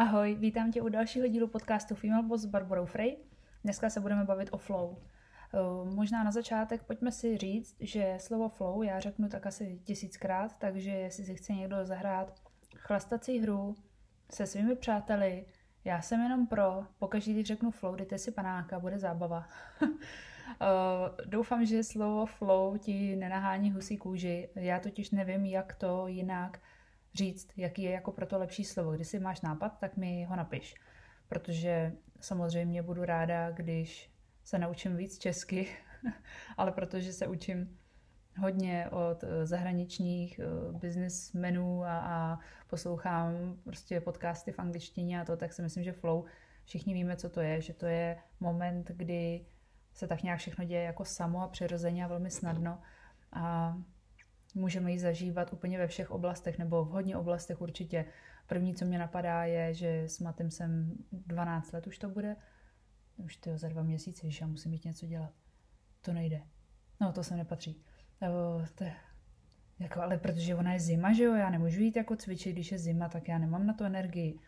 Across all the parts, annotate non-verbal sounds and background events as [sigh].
Ahoj, vítám tě u dalšího dílu podcastu Female Boss s Barbarou Frey. Dneska se budeme bavit o flow. Eh, možná na začátek pojďme si říct, že slovo flow já řeknu tak asi tisíckrát, takže jestli si chce někdo zahrát chlastací hru se svými přáteli, já jsem jenom pro, pokaždé když řeknu flow, dejte si panáka, bude zábava. Uh, [laughs] doufám, že slovo flow ti nenahání husí kůži. Já totiž nevím, jak to jinak říct, jaký je jako pro to lepší slovo. Když si máš nápad, tak mi ho napiš. Protože samozřejmě budu ráda, když se naučím víc česky, [laughs] ale protože se učím hodně od eh, zahraničních eh, businessmenů a, a poslouchám prostě podcasty v angličtině a to, tak si myslím, že flow, všichni víme, co to je, že to je moment, kdy se tak nějak všechno děje jako samo a přirozeně a velmi snadno a můžeme ji zažívat úplně ve všech oblastech nebo v hodně oblastech určitě. První, co mě napadá, je, že s Matem jsem 12 let už to bude. Už to za dva měsíce, že já musím mít něco dělat. To nejde. No, to se nepatří. Nebo to je, jako, ale protože ona je zima, že jo, já nemůžu jít jako cvičit, když je zima, tak já nemám na to energii.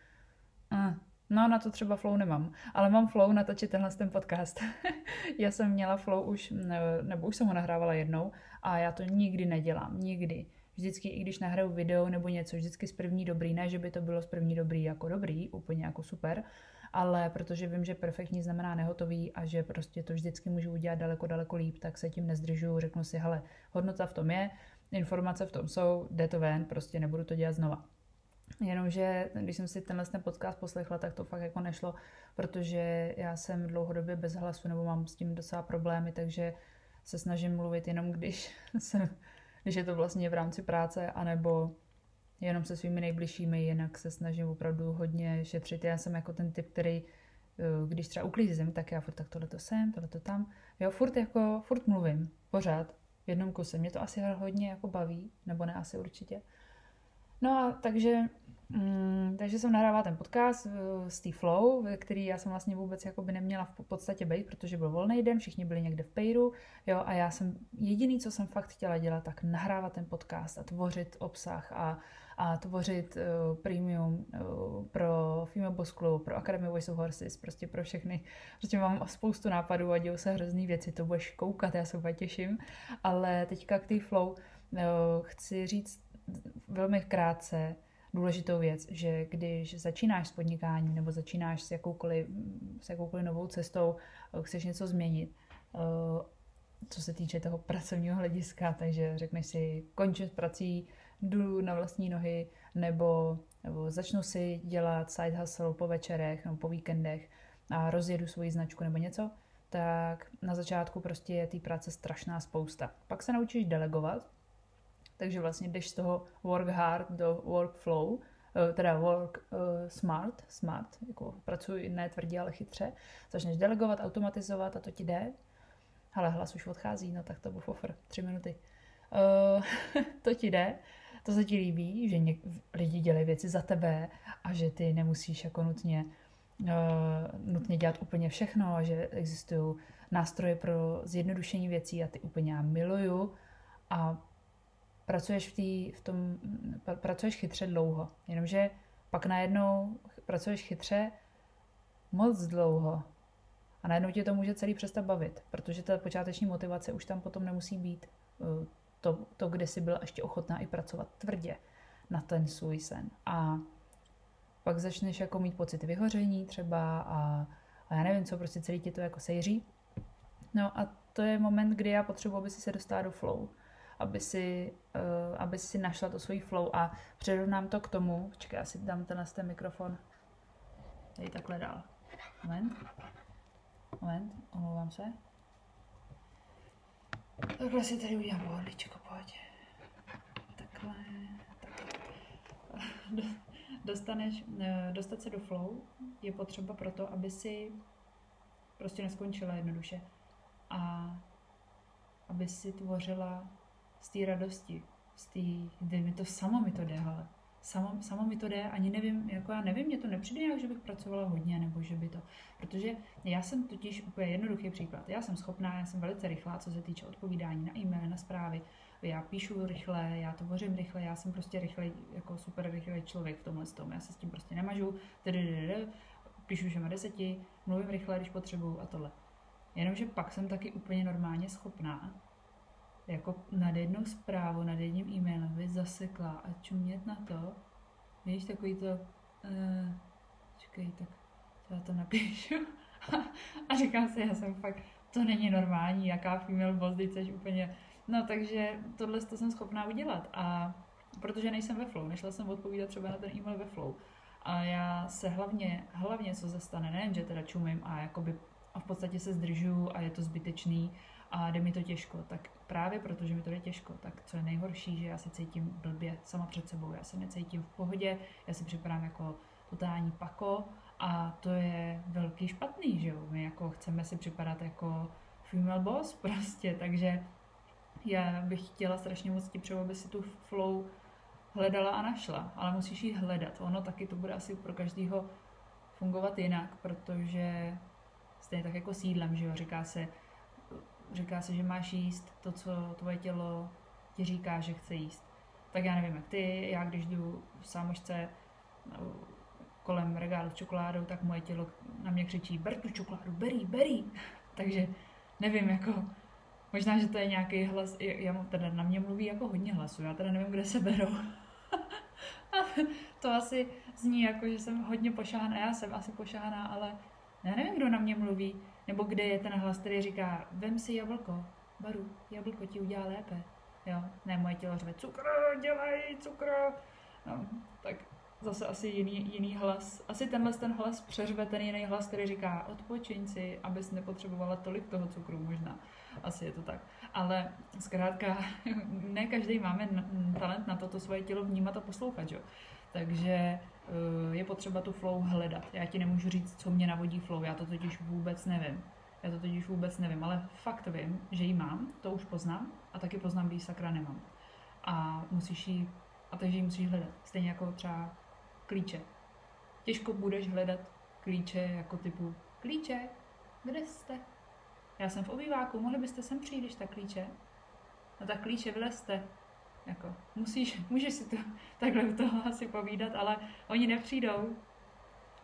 A, no, na to třeba flow nemám, ale mám flow natočit tenhle ten podcast. [laughs] já jsem měla flow už, nebo už jsem ho nahrávala jednou a já to nikdy nedělám, nikdy. Vždycky, i když nahraju video nebo něco, vždycky z první dobrý, ne, že by to bylo z první dobrý jako dobrý, úplně jako super, ale protože vím, že perfektní znamená nehotový a že prostě to vždycky můžu udělat daleko, daleko líp, tak se tím nezdržuju, řeknu si, hele, hodnota v tom je, informace v tom jsou, jde to ven, prostě nebudu to dělat znova. Jenomže, když jsem si tenhle ten podcast poslechla, tak to fakt jako nešlo, protože já jsem dlouhodobě bez hlasu nebo mám s tím docela problémy, takže se snažím mluvit jenom, když, [laughs] jsem, když je to vlastně v rámci práce, anebo jenom se svými nejbližšími, jinak se snažím opravdu hodně šetřit. Já jsem jako ten typ, který eh, když třeba uklízím, tak já furt tak tohle to sem, tohle to tam. Jo, furt jako, furt mluvím, pořád, v jednom kuse. Mě to asi hodně jako baví, nebo ne asi určitě. No a takže Mm, takže jsem nahrávala ten podcast uh, z Flow, který já jsem vlastně vůbec jako by neměla v podstatě být, protože byl volný den, všichni byli někde v Pejru, jo, a já jsem jediný, co jsem fakt chtěla dělat, tak nahrávat ten podcast a tvořit obsah a, a tvořit uh, premium uh, pro Female Boss Club, pro Academy Voice of Horses, prostě pro všechny. Prostě mám spoustu nápadů a dějou se hrozný věci, to budeš koukat, já se úplně těším. Ale teďka k té Flow uh, chci říct velmi krátce, důležitou věc, že když začínáš s podnikáním nebo začínáš s jakoukoliv, s jakoukoliv novou cestou, chceš něco změnit, eh, co se týče toho pracovního hlediska, takže řekneš si, končím s prací, jdu na vlastní nohy, nebo, nebo začnu si dělat side hustle po večerech nebo po víkendech a rozjedu svoji značku nebo něco, tak na začátku prostě je té práce strašná spousta. Pak se naučíš delegovat, takže vlastně jdeš z toho work hard do workflow, eh, teda work uh, smart, smart, jako pracuji ne tvrdě, ale chytře, začneš delegovat, automatizovat a to ti jde. Ale hlas už odchází, no tak to byl fofr, tři minuty. Uh, [laughs] to ti jde, to se ti líbí, že něk- lidi dělají věci za tebe a že ty nemusíš jako nutně, uh, nutně dělat úplně všechno a že existují nástroje pro zjednodušení věcí a ty úplně já miluju a pracuješ v, tý, v tom, pracuješ chytře dlouho, jenomže pak najednou pracuješ chytře moc dlouho a najednou tě to může celý přestat bavit, protože ta počáteční motivace už tam potom nemusí být eh, to, to kde jsi byl ještě ochotná i pracovat tvrdě na ten svůj sen. A pak začneš jako mít pocit vyhoření třeba a, a já nevím co, prostě celý ti to jako sejří. No a to je moment, kdy já potřebuji, aby si se dostala do flow aby si, uh, aby si našla to svůj flow a přirovnám to k tomu, počkej, já si dám tenhle ten mikrofon tady takhle dál. Moment. Moment, omlouvám se. Takhle si tady udělám pohodličko, pojď. Takhle, takhle. [laughs] Dostaneš, eh, dostat se do flow je potřeba proto, aby si prostě neskončila jednoduše a aby si tvořila z té radosti, z té, kde mi to samo mi to jde, ale samo, samo mi to jde, ani nevím, jako já nevím, mě to nepřijde jak, že bych pracovala hodně, nebo že by to, protože já jsem totiž úplně jednoduchý příklad, já jsem schopná, já jsem velice rychlá, co se týče odpovídání na e-mail, na zprávy, já píšu rychle, já tvořím rychle, já jsem prostě rychlej, jako super rychlej člověk v tomhle tom, já se s tím prostě nemažu, píšu všema deseti, mluvím rychle, když potřebuju a tohle. Jenomže pak jsem taky úplně normálně schopná jako nad jednou zprávu, nad jedním e-mailem být zasekla a čumět na to. Víš, takový to, uh, čekej, tak já to napíšu. [laughs] a říkám si, já jsem fakt, to není normální, jaká female boss, teď jsi úplně, no takže tohle to jsem schopná udělat a protože nejsem ve flow, nešla jsem odpovídat třeba na ten e-mail ve flow. A já se hlavně, hlavně co zastane, nejen, že teda čumím a jakoby a v podstatě se zdržuju a je to zbytečný a jde mi to těžko, tak právě protože mi to jde těžko, tak co je nejhorší, že já se cítím blbě sama před sebou, já se necítím v pohodě, já si připadám jako totální pako a to je velký špatný, že jo, my jako chceme si připadat jako female boss [laughs] prostě, takže já bych chtěla strašně moc ti přeju, aby si tu flow hledala a našla, ale musíš ji hledat. Ono taky to bude asi pro každého fungovat jinak, protože stejně tak jako sídlem, že jo, říká se, říká se, že máš jíst to, co tvoje tělo ti říká, že chce jíst. Tak já nevím, jak ty, já když jdu v sámošce no, kolem regálu s čokoládou, tak moje tělo na mě křičí, ber tu čokoládu, berí, berí. [laughs] Takže nevím, jako možná, že to je nějaký hlas, já, teda na mě mluví jako hodně hlasů, já teda nevím, kde se berou. [laughs] to asi zní jako, že jsem hodně pošáhaná, já jsem asi pošáhaná, ale já nevím, kdo na mě mluví, nebo kde je ten hlas, který říká, vem si jablko, baru, jablko ti udělá lépe. Jo, ne, moje tělo řve, cukr, dělej, cukr. No, tak zase asi jiný, jiný hlas. Asi tenhle ten hlas přeřve ten jiný hlas, který říká, odpočiň si, abys nepotřebovala tolik toho cukru možná. Asi je to tak. Ale zkrátka, [laughs] ne každý máme talent na to, to svoje tělo vnímat a poslouchat, jo. Takže je potřeba tu flow hledat. Já ti nemůžu říct, co mě navodí flow, já to totiž vůbec nevím. Já to totiž vůbec nevím, ale fakt vím, že ji mám, to už poznám a taky poznám, když sakra nemám. A musíš ji, a takže ji musíš hledat. Stejně jako třeba klíče. Těžko budeš hledat klíče jako typu klíče, kde jste? Já jsem v obýváku, mohli byste sem přijít, když tak klíče? No tak klíče, vylezte. Jako, musíš, můžeš si to [laughs] takhle u toho asi povídat, ale oni nepřijdou.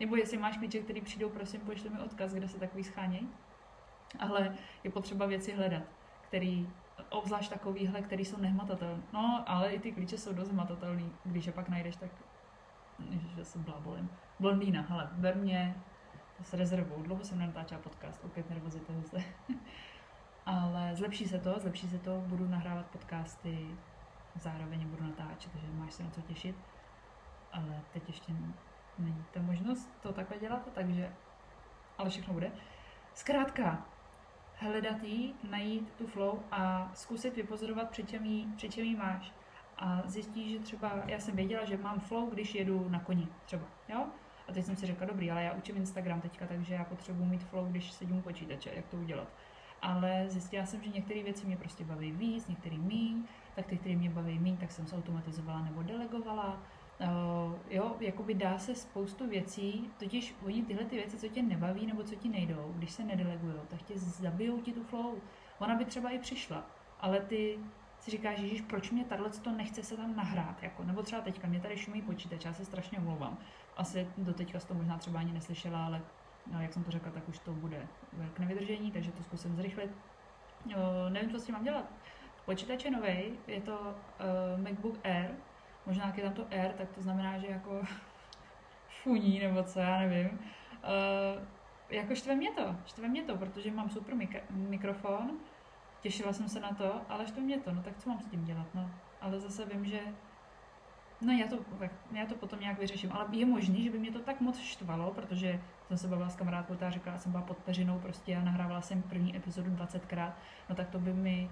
Nebo jestli máš klíče, který přijdou, prosím, pošli mi odkaz, kde se takový schánějí. Ale je potřeba věci hledat, který, obzvlášť takovýhle, který jsou nehmatatelné. No, ale i ty klíče jsou dost hmatatelný. Když je pak najdeš, tak že se blábolím. Blondýna, hele, ber mě s rezervou. Dlouho jsem nenatáčela podcast, opět nervozita zase. [laughs] Ale zlepší se to, zlepší se to, budu nahrávat podcasty, zároveň budu natáčet, takže máš se na co těšit. Ale teď ještě není ta možnost to takhle dělat, takže ale všechno bude. Zkrátka, hledat jí, najít tu flow a zkusit vypozorovat, při čem jí, jí máš a zjistí, že třeba já jsem věděla, že mám flow, když jedu na koni třeba, jo? A teď jsem si řekla, dobrý, ale já učím Instagram teďka, takže já potřebuji mít flow, když sedím u počítače, jak to udělat. Ale zjistila jsem, že některé věci mě prostě baví víc, některé míň, tak ty, které mě baví míň, tak jsem se automatizovala nebo delegovala. Uh, jo, jakoby dá se spoustu věcí, totiž oni tyhle ty věci, co tě nebaví nebo co ti nejdou, když se nedelegují, tak tě zabijou ti tu flow. Ona by třeba i přišla, ale ty si říkáš, že proč mě tahle to nechce se tam nahrát, jako, nebo třeba teďka mě tady šumí počítač, já se strašně omlouvám. Asi do teďka to možná třeba ani neslyšela, ale no, jak jsem to řekla, tak už to bude k nevydržení, takže to zkusím zrychlit. O, nevím, co s tím mám dělat. Počítač je nový, je to uh, MacBook Air, možná jak je tam to Air, tak to znamená, že jako [laughs] funí, nebo co, já nevím. Uh, jako štve mě to, štve mě to, protože mám super mik- mikrofon, těšila jsem se na to, ale to mě to, no tak co mám s tím dělat, no. Ale zase vím, že No já to, tak, já to potom nějak vyřeším, ale je možný, že by mě to tak moc štvalo, protože jsem se bavila s kamarádkou, ta říkala, jsem byla pod peřinou prostě a nahrávala jsem první epizodu 20krát, no tak to by mi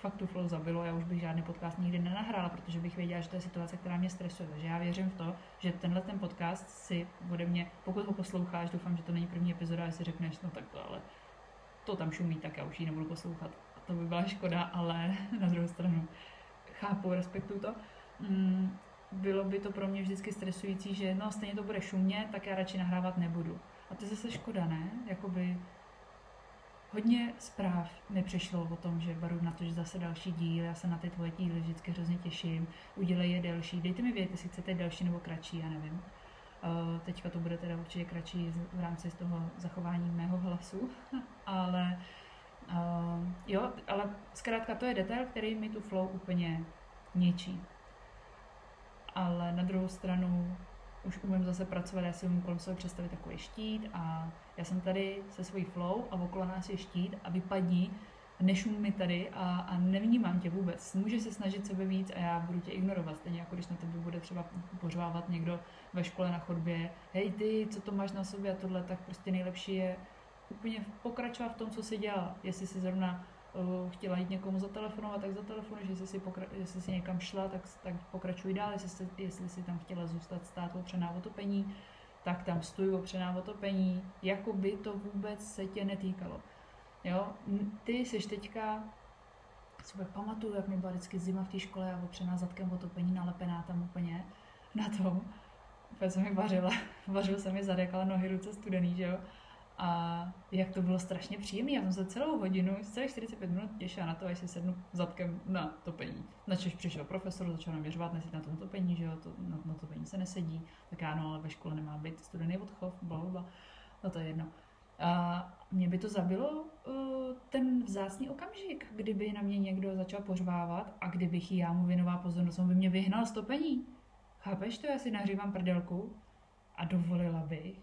fakt tu flow zabilo, já už bych žádný podcast nikdy nenahrála, protože bych věděla, že to je situace, která mě stresuje. Takže já věřím v to, že tenhle ten podcast si ode mě, pokud ho posloucháš, doufám, že to není první epizoda, a si řekneš, no tak to ale to tam šumí, tak já už ji nebudu poslouchat to by byla škoda, ale [laughs] na druhou stranu chápu, respektuju to. Mm, bylo by to pro mě vždycky stresující, že no stejně to bude šumě, tak já radši nahrávat nebudu. A to je zase škoda, ne? Jakoby Hodně zpráv mi přišlo o tom, že baru na to, že zase další díl, já se na ty tvoje díly vždycky hrozně těším, udělej je delší, dejte mi vědět, jestli chcete delší nebo kratší, já nevím. Uh, teďka to bude teda určitě kratší v rámci z toho zachování mého hlasu, [laughs] ale uh, jo, ale zkrátka to je detail, který mi tu flow úplně ničí. Ale na druhou stranu už umím zase pracovat, já si umím kolem sebe představit takový štít a já jsem tady se svojí flow a okolo nás je štít a vypadní, nešum mi tady a, a nevnímám tě vůbec. Můžeš se snažit sebe víc a já budu tě ignorovat, stejně jako když na tebe bude třeba pořvávat někdo ve škole na chodbě, hej ty, co to máš na sobě a tohle, tak prostě nejlepší je úplně pokračovat v tom, co si dělala. Jestli si zrovna chtěla jít někomu zatelefonovat, tak zatelefonuješ, jestli si, pokra- jestli si někam šla, tak, tak pokračuj dál, jestli, si, jestli si tam chtěla zůstat stát opřená o topení, tak tam stůj opřená o topení, jako by to vůbec se tě netýkalo. Jo? Ty jsi teďka, super pamatuju, jak mi byla vždycky zima v té škole a opřená zadkem o topení, nalepená tam úplně na tom. Úplně se mi vařila, [laughs] vařil se mi zadek, ale nohy, ruce studený, že jo. A jak to bylo strašně příjemné. Já jsem se celou hodinu, celých 45 minut těšila na to, až si sednu zadkem na topení. Načež přišel profesor, začal nám věřovat, nesit na tom topení, že jo, to, na, na topení se nesedí. Tak ano, ale ve škole nemá být studený odchov, bla, bla. No to je jedno. A mě by to zabilo uh, ten vzácný okamžik, kdyby na mě někdo začal pořvávat a kdybych já mu věnoval pozornost, on by mě vyhnal stopení. Chápeš to? Já si nahřívám prdelku a dovolila bych,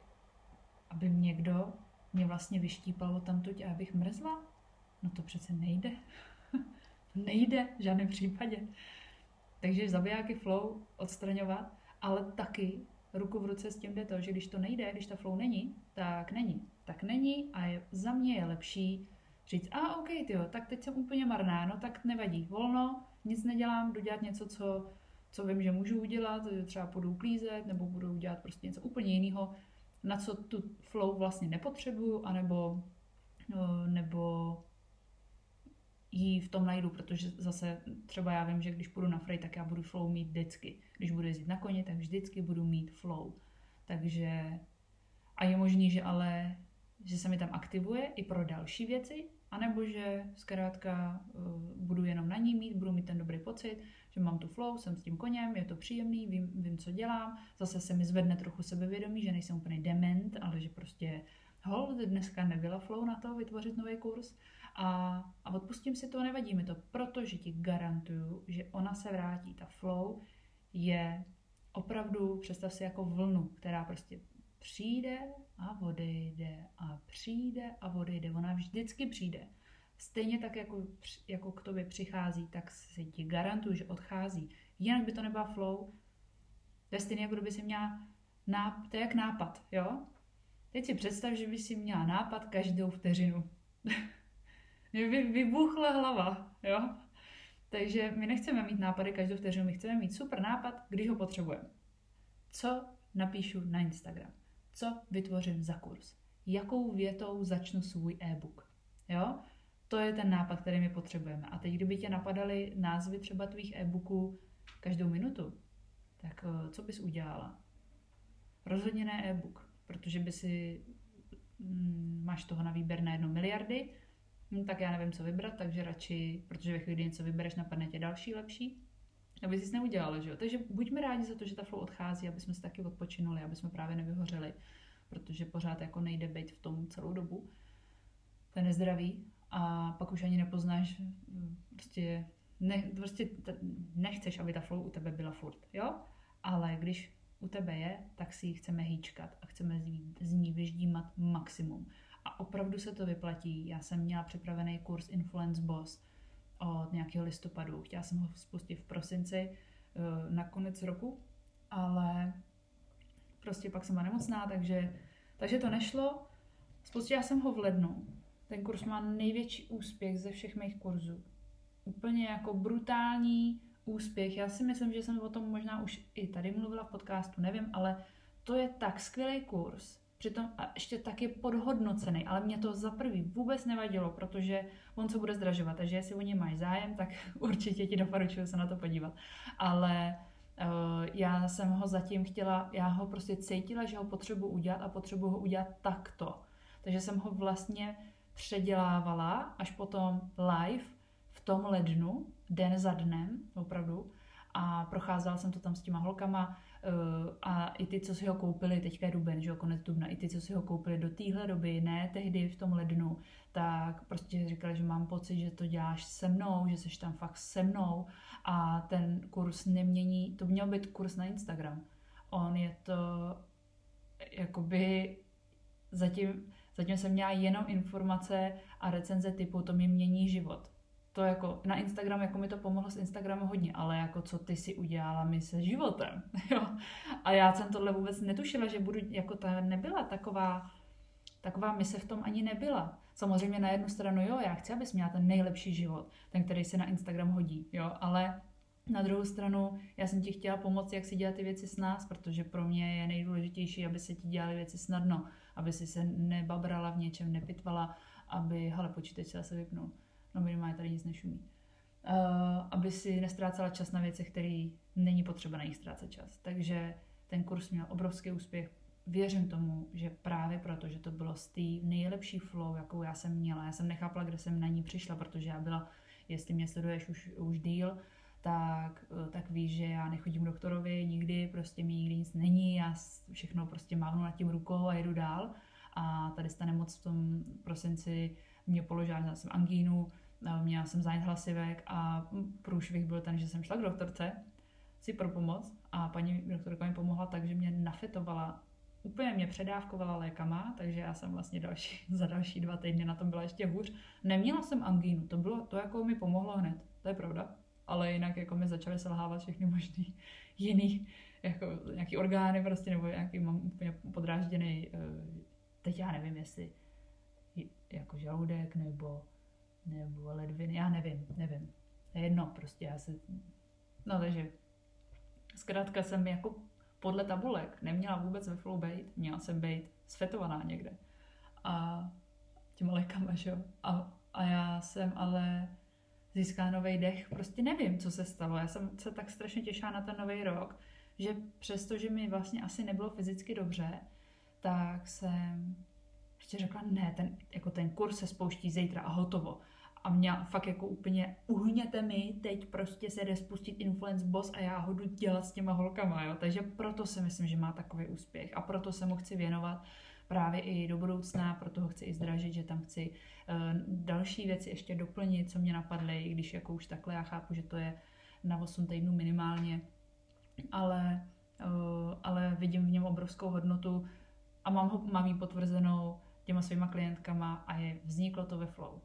aby někdo mě vlastně vyštípalo tamtuť a abych mrzla? No to přece nejde. [laughs] nejde v žádném případě. Takže zabijáky flow odstraňovat, ale taky ruku v ruce s tím jde to, že když to nejde, když ta flow není, tak není. Tak není a je, za mě je lepší říct, a OK, tyjo, tak teď jsem úplně marná, no tak nevadí, volno, nic nedělám, jdu dělat něco, co, co vím, že můžu udělat, třeba půjdu uklízet, nebo budu dělat prostě něco úplně jiného, na co tu flow vlastně nepotřebuju, anebo no, nebo jí v tom najdu, protože zase třeba já vím, že když půjdu na frej, tak já budu flow mít vždycky. Když budu jezdit na koni, tak vždycky budu mít flow. Takže a je možný, že ale že se mi tam aktivuje i pro další věci, anebo že zkrátka uh, budu jenom na ní mít, budu mít ten dobrý pocit, že mám tu flow, jsem s tím koněm, je to příjemný, vím, vím co dělám, zase se mi zvedne trochu sebevědomí, že nejsem úplně dement, ale že prostě hol, dneska nebyla flow na to vytvořit nový kurz a, a odpustím si to, nevadí mi to, protože ti garantuju, že ona se vrátí. Ta flow je opravdu, představ si jako vlnu, která prostě přijde a odejde a přijde a odejde. Ona vždycky přijde. Stejně tak, jako, jako k tobě přichází, tak si ti garantuju, že odchází. Jinak by to nebyla flow. To je stejně, jako kdyby si měla náp- to je jak nápad, jo? Teď si představ, že by si měla nápad každou vteřinu. [laughs] Vy, vybuchla hlava, jo? Takže my nechceme mít nápady každou vteřinu, my chceme mít super nápad, když ho potřebujeme. Co napíšu na Instagram? Co vytvořím za kurz? Jakou větou začnu svůj e-book? Jo? To je ten nápad, který my potřebujeme. A teď, kdyby tě napadaly názvy třeba tvých e-booků každou minutu, tak eh, co bys udělala? Rozhodně ne e-book, protože by si mm, máš toho na výběr na jedno miliardy, hm, tak já nevím, co vybrat, takže radši, protože ve chvíli, kdy něco vybereš, napadne tě další, lepší, aby jsi neudělala, že jo? Takže buďme rádi za to, že ta flow odchází, aby jsme si taky odpočinuli, aby jsme právě nevyhořeli, protože pořád jako nejde být v tom celou dobu. To je nezdravý a pak už ani nepoznáš, prostě, ne, prostě nechceš, aby ta flow u tebe byla furt, jo? Ale když u tebe je, tak si ji chceme hýčkat a chceme z ní vyždímat maximum. A opravdu se to vyplatí. Já jsem měla připravený kurz Influence Boss, od nějakého listopadu. Chtěla jsem ho spustit v prosinci eh, na konec roku, ale prostě pak jsem byla nemocná, takže, takže to nešlo. Spustila jsem ho v lednu. Ten kurz má největší úspěch ze všech mých kurzů. Úplně jako brutální úspěch. Já si myslím, že jsem o tom možná už i tady mluvila v podcastu, nevím, ale to je tak skvělý kurz, Přitom a ještě taky podhodnocený, ale mě to za prvý vůbec nevadilo, protože on se bude zdražovat, takže jestli o něj máš zájem, tak [laughs] určitě ti doporučuji se na to podívat. Ale uh, já jsem ho zatím chtěla, já ho prostě cítila, že ho potřebuji udělat a potřebuji ho udělat takto. Takže jsem ho vlastně předělávala až potom live v tom lednu, den za dnem, opravdu. A procházela jsem to tam s těma holkama a i ty, co si ho koupili, teďka je duben, že jo, konec dubna, i ty, co si ho koupili do téhle doby, ne tehdy v tom lednu, tak prostě říkali, že mám pocit, že to děláš se mnou, že jsi tam fakt se mnou a ten kurz nemění, to měl být kurz na Instagram. On je to jakoby zatím, zatím jsem měla jenom informace a recenze typu to mi mění život. To jako na Instagram, jako mi to pomohlo s Instagramem hodně, ale jako co ty si udělala mi se životem, [laughs] jo. A já jsem tohle vůbec netušila, že budu, jako ta nebyla taková, taková mise v tom ani nebyla. Samozřejmě na jednu stranu, jo, já chci, abys měla ten nejlepší život, ten, který se na Instagram hodí, jo, ale na druhou stranu, já jsem ti chtěla pomoct, jak si dělat ty věci s nás, protože pro mě je nejdůležitější, aby se ti dělaly věci snadno, aby si se nebabrala v něčem, nepitvala, aby, hele, počítač se vypnul, no minimálně tady nic nešumí, uh, aby si nestrácela čas na věcech, které není potřeba na nich ztrácet čas. Takže ten kurz měl obrovský úspěch. Věřím tomu, že právě proto, že to bylo z té nejlepší flow, jakou já jsem měla. Já jsem nechápala, kde jsem na ní přišla, protože já byla, jestli mě sleduješ už, už díl, tak, eh, tak víš, že já nechodím doktorovi nikdy, prostě mi nikdy nic není, já všechno prostě mávnu nad tím rukou a jedu dál. A tady stane moc v tom prosinci mě položila, měla jsem angínu, měla jsem zánět hlasivek a průšvih byl ten, že jsem šla k doktorce si pro pomoc a paní doktorka mi pomohla tak, že mě nafetovala úplně mě předávkovala lékama, takže já jsem vlastně další, [laughs] za další dva týdny na tom byla ještě hůř. Neměla jsem angínu, to bylo to, jako mi pomohlo hned, to je pravda ale jinak jako mi začaly selhávat všechny možný [laughs] jiný, jako nějaký orgány prostě, nebo nějaký mám úplně podrážděný, eh, teď já nevím, jestli jako žaludek, nebo, nebo ledviny, já nevím, nevím. Je jedno, prostě já se, no takže zkrátka jsem jako podle tabulek neměla vůbec ve flow bejt, měla jsem být sfetovaná někde. A těma lékama, že jo. A, a já jsem ale získá nový dech. Prostě nevím, co se stalo. Já jsem se tak strašně těšila na ten nový rok, že přesto, že mi vlastně asi nebylo fyzicky dobře, tak jsem prostě řekla, ne, ten, jako ten kurz se spouští zítra a hotovo. A mě fakt jako úplně uhněte mi, teď prostě se jde spustit Influence Boss a já ho jdu dělat s těma holkama, jo. Takže proto si myslím, že má takový úspěch a proto se mu chci věnovat právě i do budoucna, proto ho chci i zdražit, že tam chci uh, další věci ještě doplnit, co mě napadly, i když jako už takhle já chápu, že to je na 8 týdnů minimálně, ale, uh, ale vidím v něm obrovskou hodnotu a mám, ho, mám ji potvrzenou těma svýma klientkama a je, vzniklo to ve flow.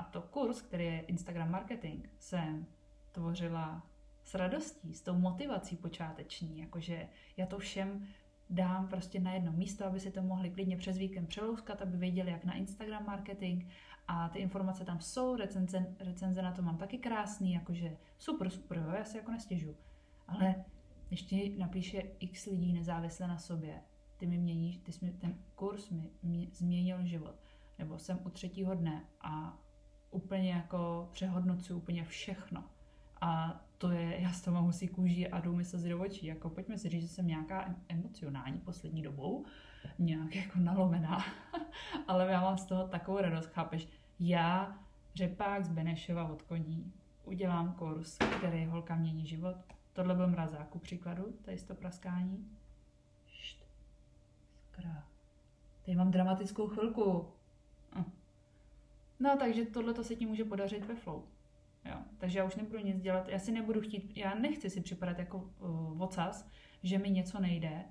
A to kurz, který je Instagram marketing, jsem tvořila s radostí, s tou motivací počáteční, jakože já to všem dám prostě na jedno místo, aby si to mohli klidně přes víkend přelouskat, aby věděli, jak na Instagram marketing a ty informace tam jsou, recenze, recenze na to mám taky krásný, jakože super, super, jo, já si jako nestěžu. Ale ještě napíše x lidí nezávisle na sobě, ty mi měníš, ty jsi ten kurz mi, mi změnil život. Nebo jsem u třetího dne a úplně jako přehodnocuju úplně všechno. A to je, já z toho mám husí kůži a jdu mi se do očí. Jako pojďme si říct, že jsem nějaká emocionální poslední dobou, nějak jako nalomená, [laughs] ale já mám z toho takovou radost, chápeš? Já, řepák z Benešova od koní, udělám kurz, který holka mění život. Tohle byl mrazák, ku příkladu, tady to praskání. Št. Skra. Tady mám dramatickou chvilku. No, takže tohle to se ti může podařit ve flow. Jo. Takže já už nebudu nic dělat, já si nebudu chtít, já nechci si připadat jako uh, vocas, že mi něco nejde,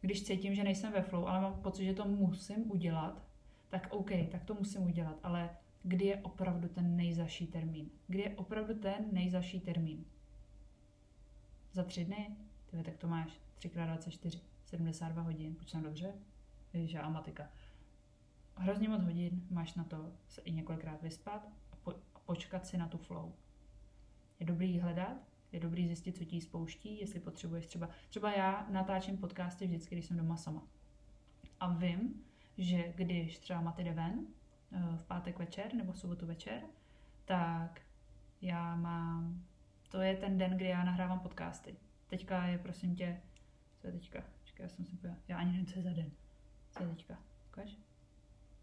když cítím, že nejsem ve flow, ale mám pocit, že to musím udělat, tak OK, tak to musím udělat, ale kdy je opravdu ten nejzaší termín? Kdy je opravdu ten nejzaší termín? Za tři dny? Tyve, tak to máš 3x24, 72 hodin, počítám dobře? Ježiš, a matika. Hrozně moc hodin máš na to se i několikrát vyspat počkat si na tu flow. Je dobrý hledat, je dobrý zjistit, co ti spouští, jestli potřebuješ třeba. Třeba já natáčím podcasty vždycky, když jsem doma sama. A vím, že když třeba Maty jde ven eh, v pátek večer nebo v sobotu večer, tak já mám, to je ten den, kdy já nahrávám podcasty. Teďka je, prosím tě, co je teďka? Čekaj, já jsem si pojela. Já ani nevím, co je za den. Co je teďka? Ukáž?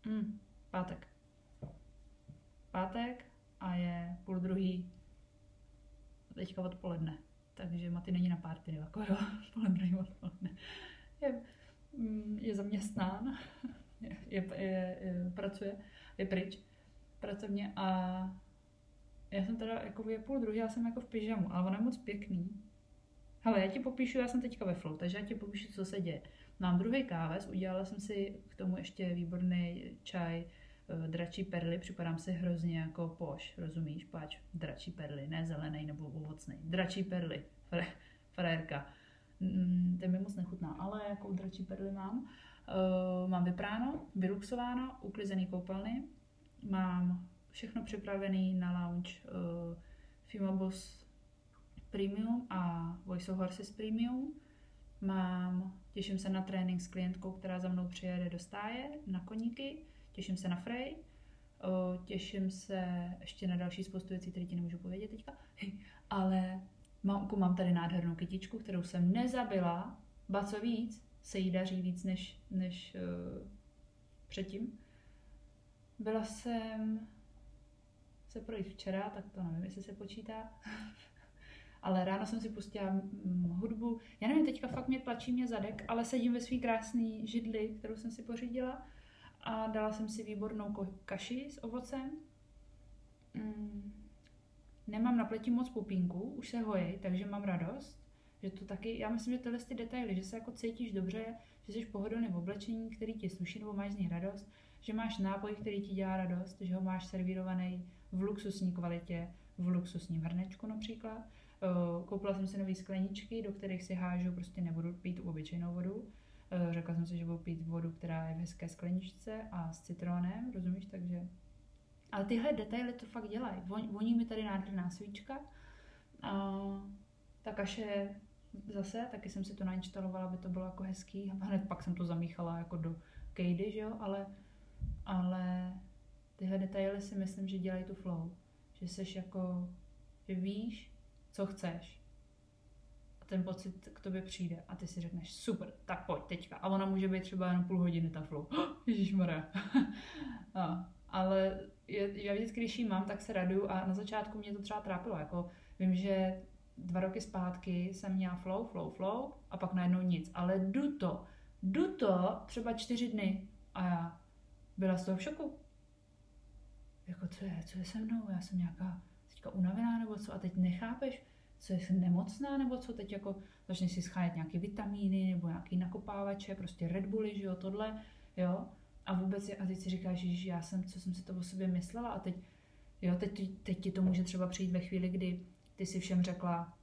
Mm, pátek. pátek a je půl druhý teďka odpoledne. Takže Maty není na párty, jako jo, [laughs] půl druhý odpoledne. Je, mm, je zaměstnán, [laughs] je, je, je, je, pracuje, je pryč pracovně a já jsem teda jako je půl druhý, já jsem jako v pyžamu, ale ono je moc pěkný. Hele, já ti popíšu, já jsem teďka ve flow, takže já ti popíšu, co se děje. Mám druhý káves, udělala jsem si k tomu ještě výborný čaj eh, dračí perly, připadám si hrozně jako poš, rozumíš, páč, dračí perly, ne zelený nebo ovocný, dračí perly, frérka. Mm, ten mi moc nechutná, ale jako dračí perly mám. Uh, mám vypráno, vyluxováno, uklizený koupelny, mám všechno připravený na lounge uh, Fima Boss Premium a Voice of Horses Premium. Mám, těším se na trénink s klientkou, která za mnou přijede do stáje na koníky. Těším se na Frey. Uh, těším se ještě na další spoustu věcí, které ti nemůžu povědět teďka. [laughs] Ale mám, mám tady nádhernou kytičku, kterou jsem nezabila. Ba co víc, se jí daří víc než, než uh, předtím. Byla jsem se projít včera, tak to nevím, jestli se počítá. [laughs] ale ráno jsem si pustila hudbu. Já nevím, teďka fakt mě tlačí mě zadek, ale sedím ve svý krásný židli, kterou jsem si pořídila a dala jsem si výbornou kaši s ovocem. Mm, nemám na pleti moc pupínku, už se hojí, takže mám radost. Že to taky, já myslím, že tyhle ty detaily, že se jako cítíš dobře, že jsi pohodlný v oblečení, který ti sluší nebo máš z něj radost, že máš nápoj, který ti dělá radost, že ho máš servírovaný v luxusní kvalitě, v luxusním hrnečku například. Koupila jsem si nové skleničky, do kterých si hážu, prostě nebudu pít obyčejnou vodu. Řekla jsem si, že budu pít vodu, která je v hezké skleničce a s citronem, rozumíš, takže... Ale tyhle detaily to fakt dělají. Voní mi tady nádherná svíčka. A ta kaše zase, taky jsem si to nainštalovala, aby to bylo jako hezký. [laughs] Hned pak jsem to zamíchala jako do kejdy, že jo, ale, ale tyhle detaily si myslím, že dělají tu flow. Že seš jako, že víš, co chceš. A ten pocit k tobě přijde a ty si řekneš, super, tak pojď teďka. A ona může být třeba jenom půl hodiny ta flow. [gasps] Ježišmarja. [laughs] no, ale je, já vždycky, když ji mám, tak se raduju a na začátku mě to třeba trápilo. Jako vím, že dva roky zpátky jsem měla flow, flow, flow a pak najednou nic. Ale jdu to, jdu to třeba čtyři dny a já byla z toho v šoku jako co je, co je se mnou, já jsem nějaká teďka unavená nebo co? A teď nechápeš, co jsem nemocná nebo co, teď jako začneš si schánět nějaké vitamíny nebo nějaký nakopávače, prostě Red Bulli, že jo, tohle, jo, a vůbec, a teď si říkáš, že já jsem, co jsem si to o sobě myslela? A teď, jo, teď, teď ti to může třeba přijít ve chvíli, kdy ty si všem řekla,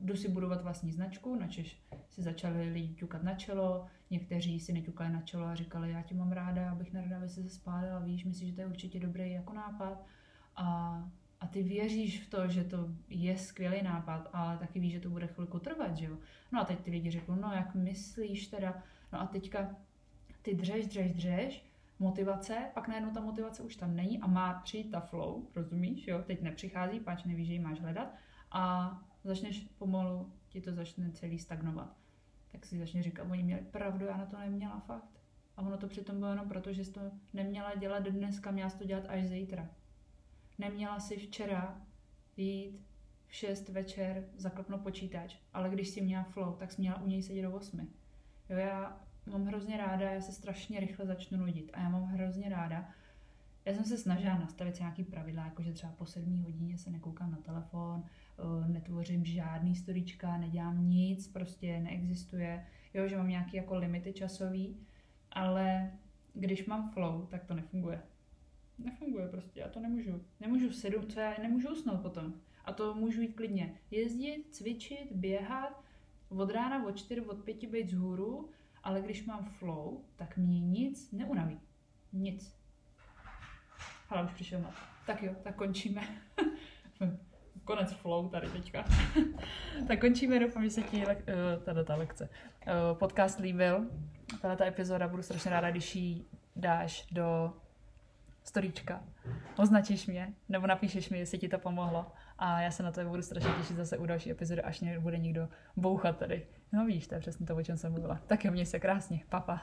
jdu si budovat vlastní značku, načež si začali lidi ťukat na čelo, někteří si neťukali na čelo a říkali, já tě mám ráda, abych nerada, aby se spálila, víš, myslíš, že to je určitě dobrý jako nápad. A, a ty věříš v to, že to je skvělý nápad, ale taky víš, že to bude chvilku trvat, že jo. No a teď ty lidi řeknou, no jak myslíš teda, no a teďka ty dřeš, dřeš, dřeš, motivace, pak najednou ta motivace už tam není a má přijít ta flow, rozumíš, jo, teď nepřichází, pač nevíš, že ji máš hledat a začneš pomalu, ti to začne celý stagnovat. Tak si začne říkat, oni měli pravdu, já na to neměla fakt. A ono to přitom bylo jenom proto, že jsi to neměla dělat dneska, měla jsi to dělat až zítra. Neměla si včera jít v 6 večer zaklopnout počítač, ale když si měla flow, tak jsi měla u něj sedět do 8. Jo, já mám hrozně ráda, já se strašně rychle začnu nudit a já mám hrozně ráda, já jsem se snažila nastavit si nějaký pravidla, jako že třeba po sedmý hodině se nekoukám na telefon, Eh, netvořím žádný storička, nedělám nic, prostě neexistuje, jo, že mám nějaký jako limity časový, ale když mám flow, tak to nefunguje. Nefunguje prostě, já to nemůžu. Nemůžu sedm, co já nemůžu usnout potom. A to můžu jít klidně. Jezdit, cvičit, běhat, od rána, od čtyři, od pěti být vzhůru, ale když mám flow, tak mě nic neunaví. Nic. Ale už přišel mat. Tak jo, tak končíme. [laughs] konec flow tady teďka. [laughs] tak končíme, doufám, že se ti le- uh, tato ta lekce uh, podcast líbil. Tato ta epizoda, budu strašně ráda, když ji dáš do storíčka. Označíš mě, nebo napíšeš mi, jestli ti to pomohlo. A já se na to budu strašně těšit zase u další epizody, až mě bude někdo bouchat tady. No víš, to je přesně to, o čem jsem mluvila. Tak jo, měj se krásně. Papa.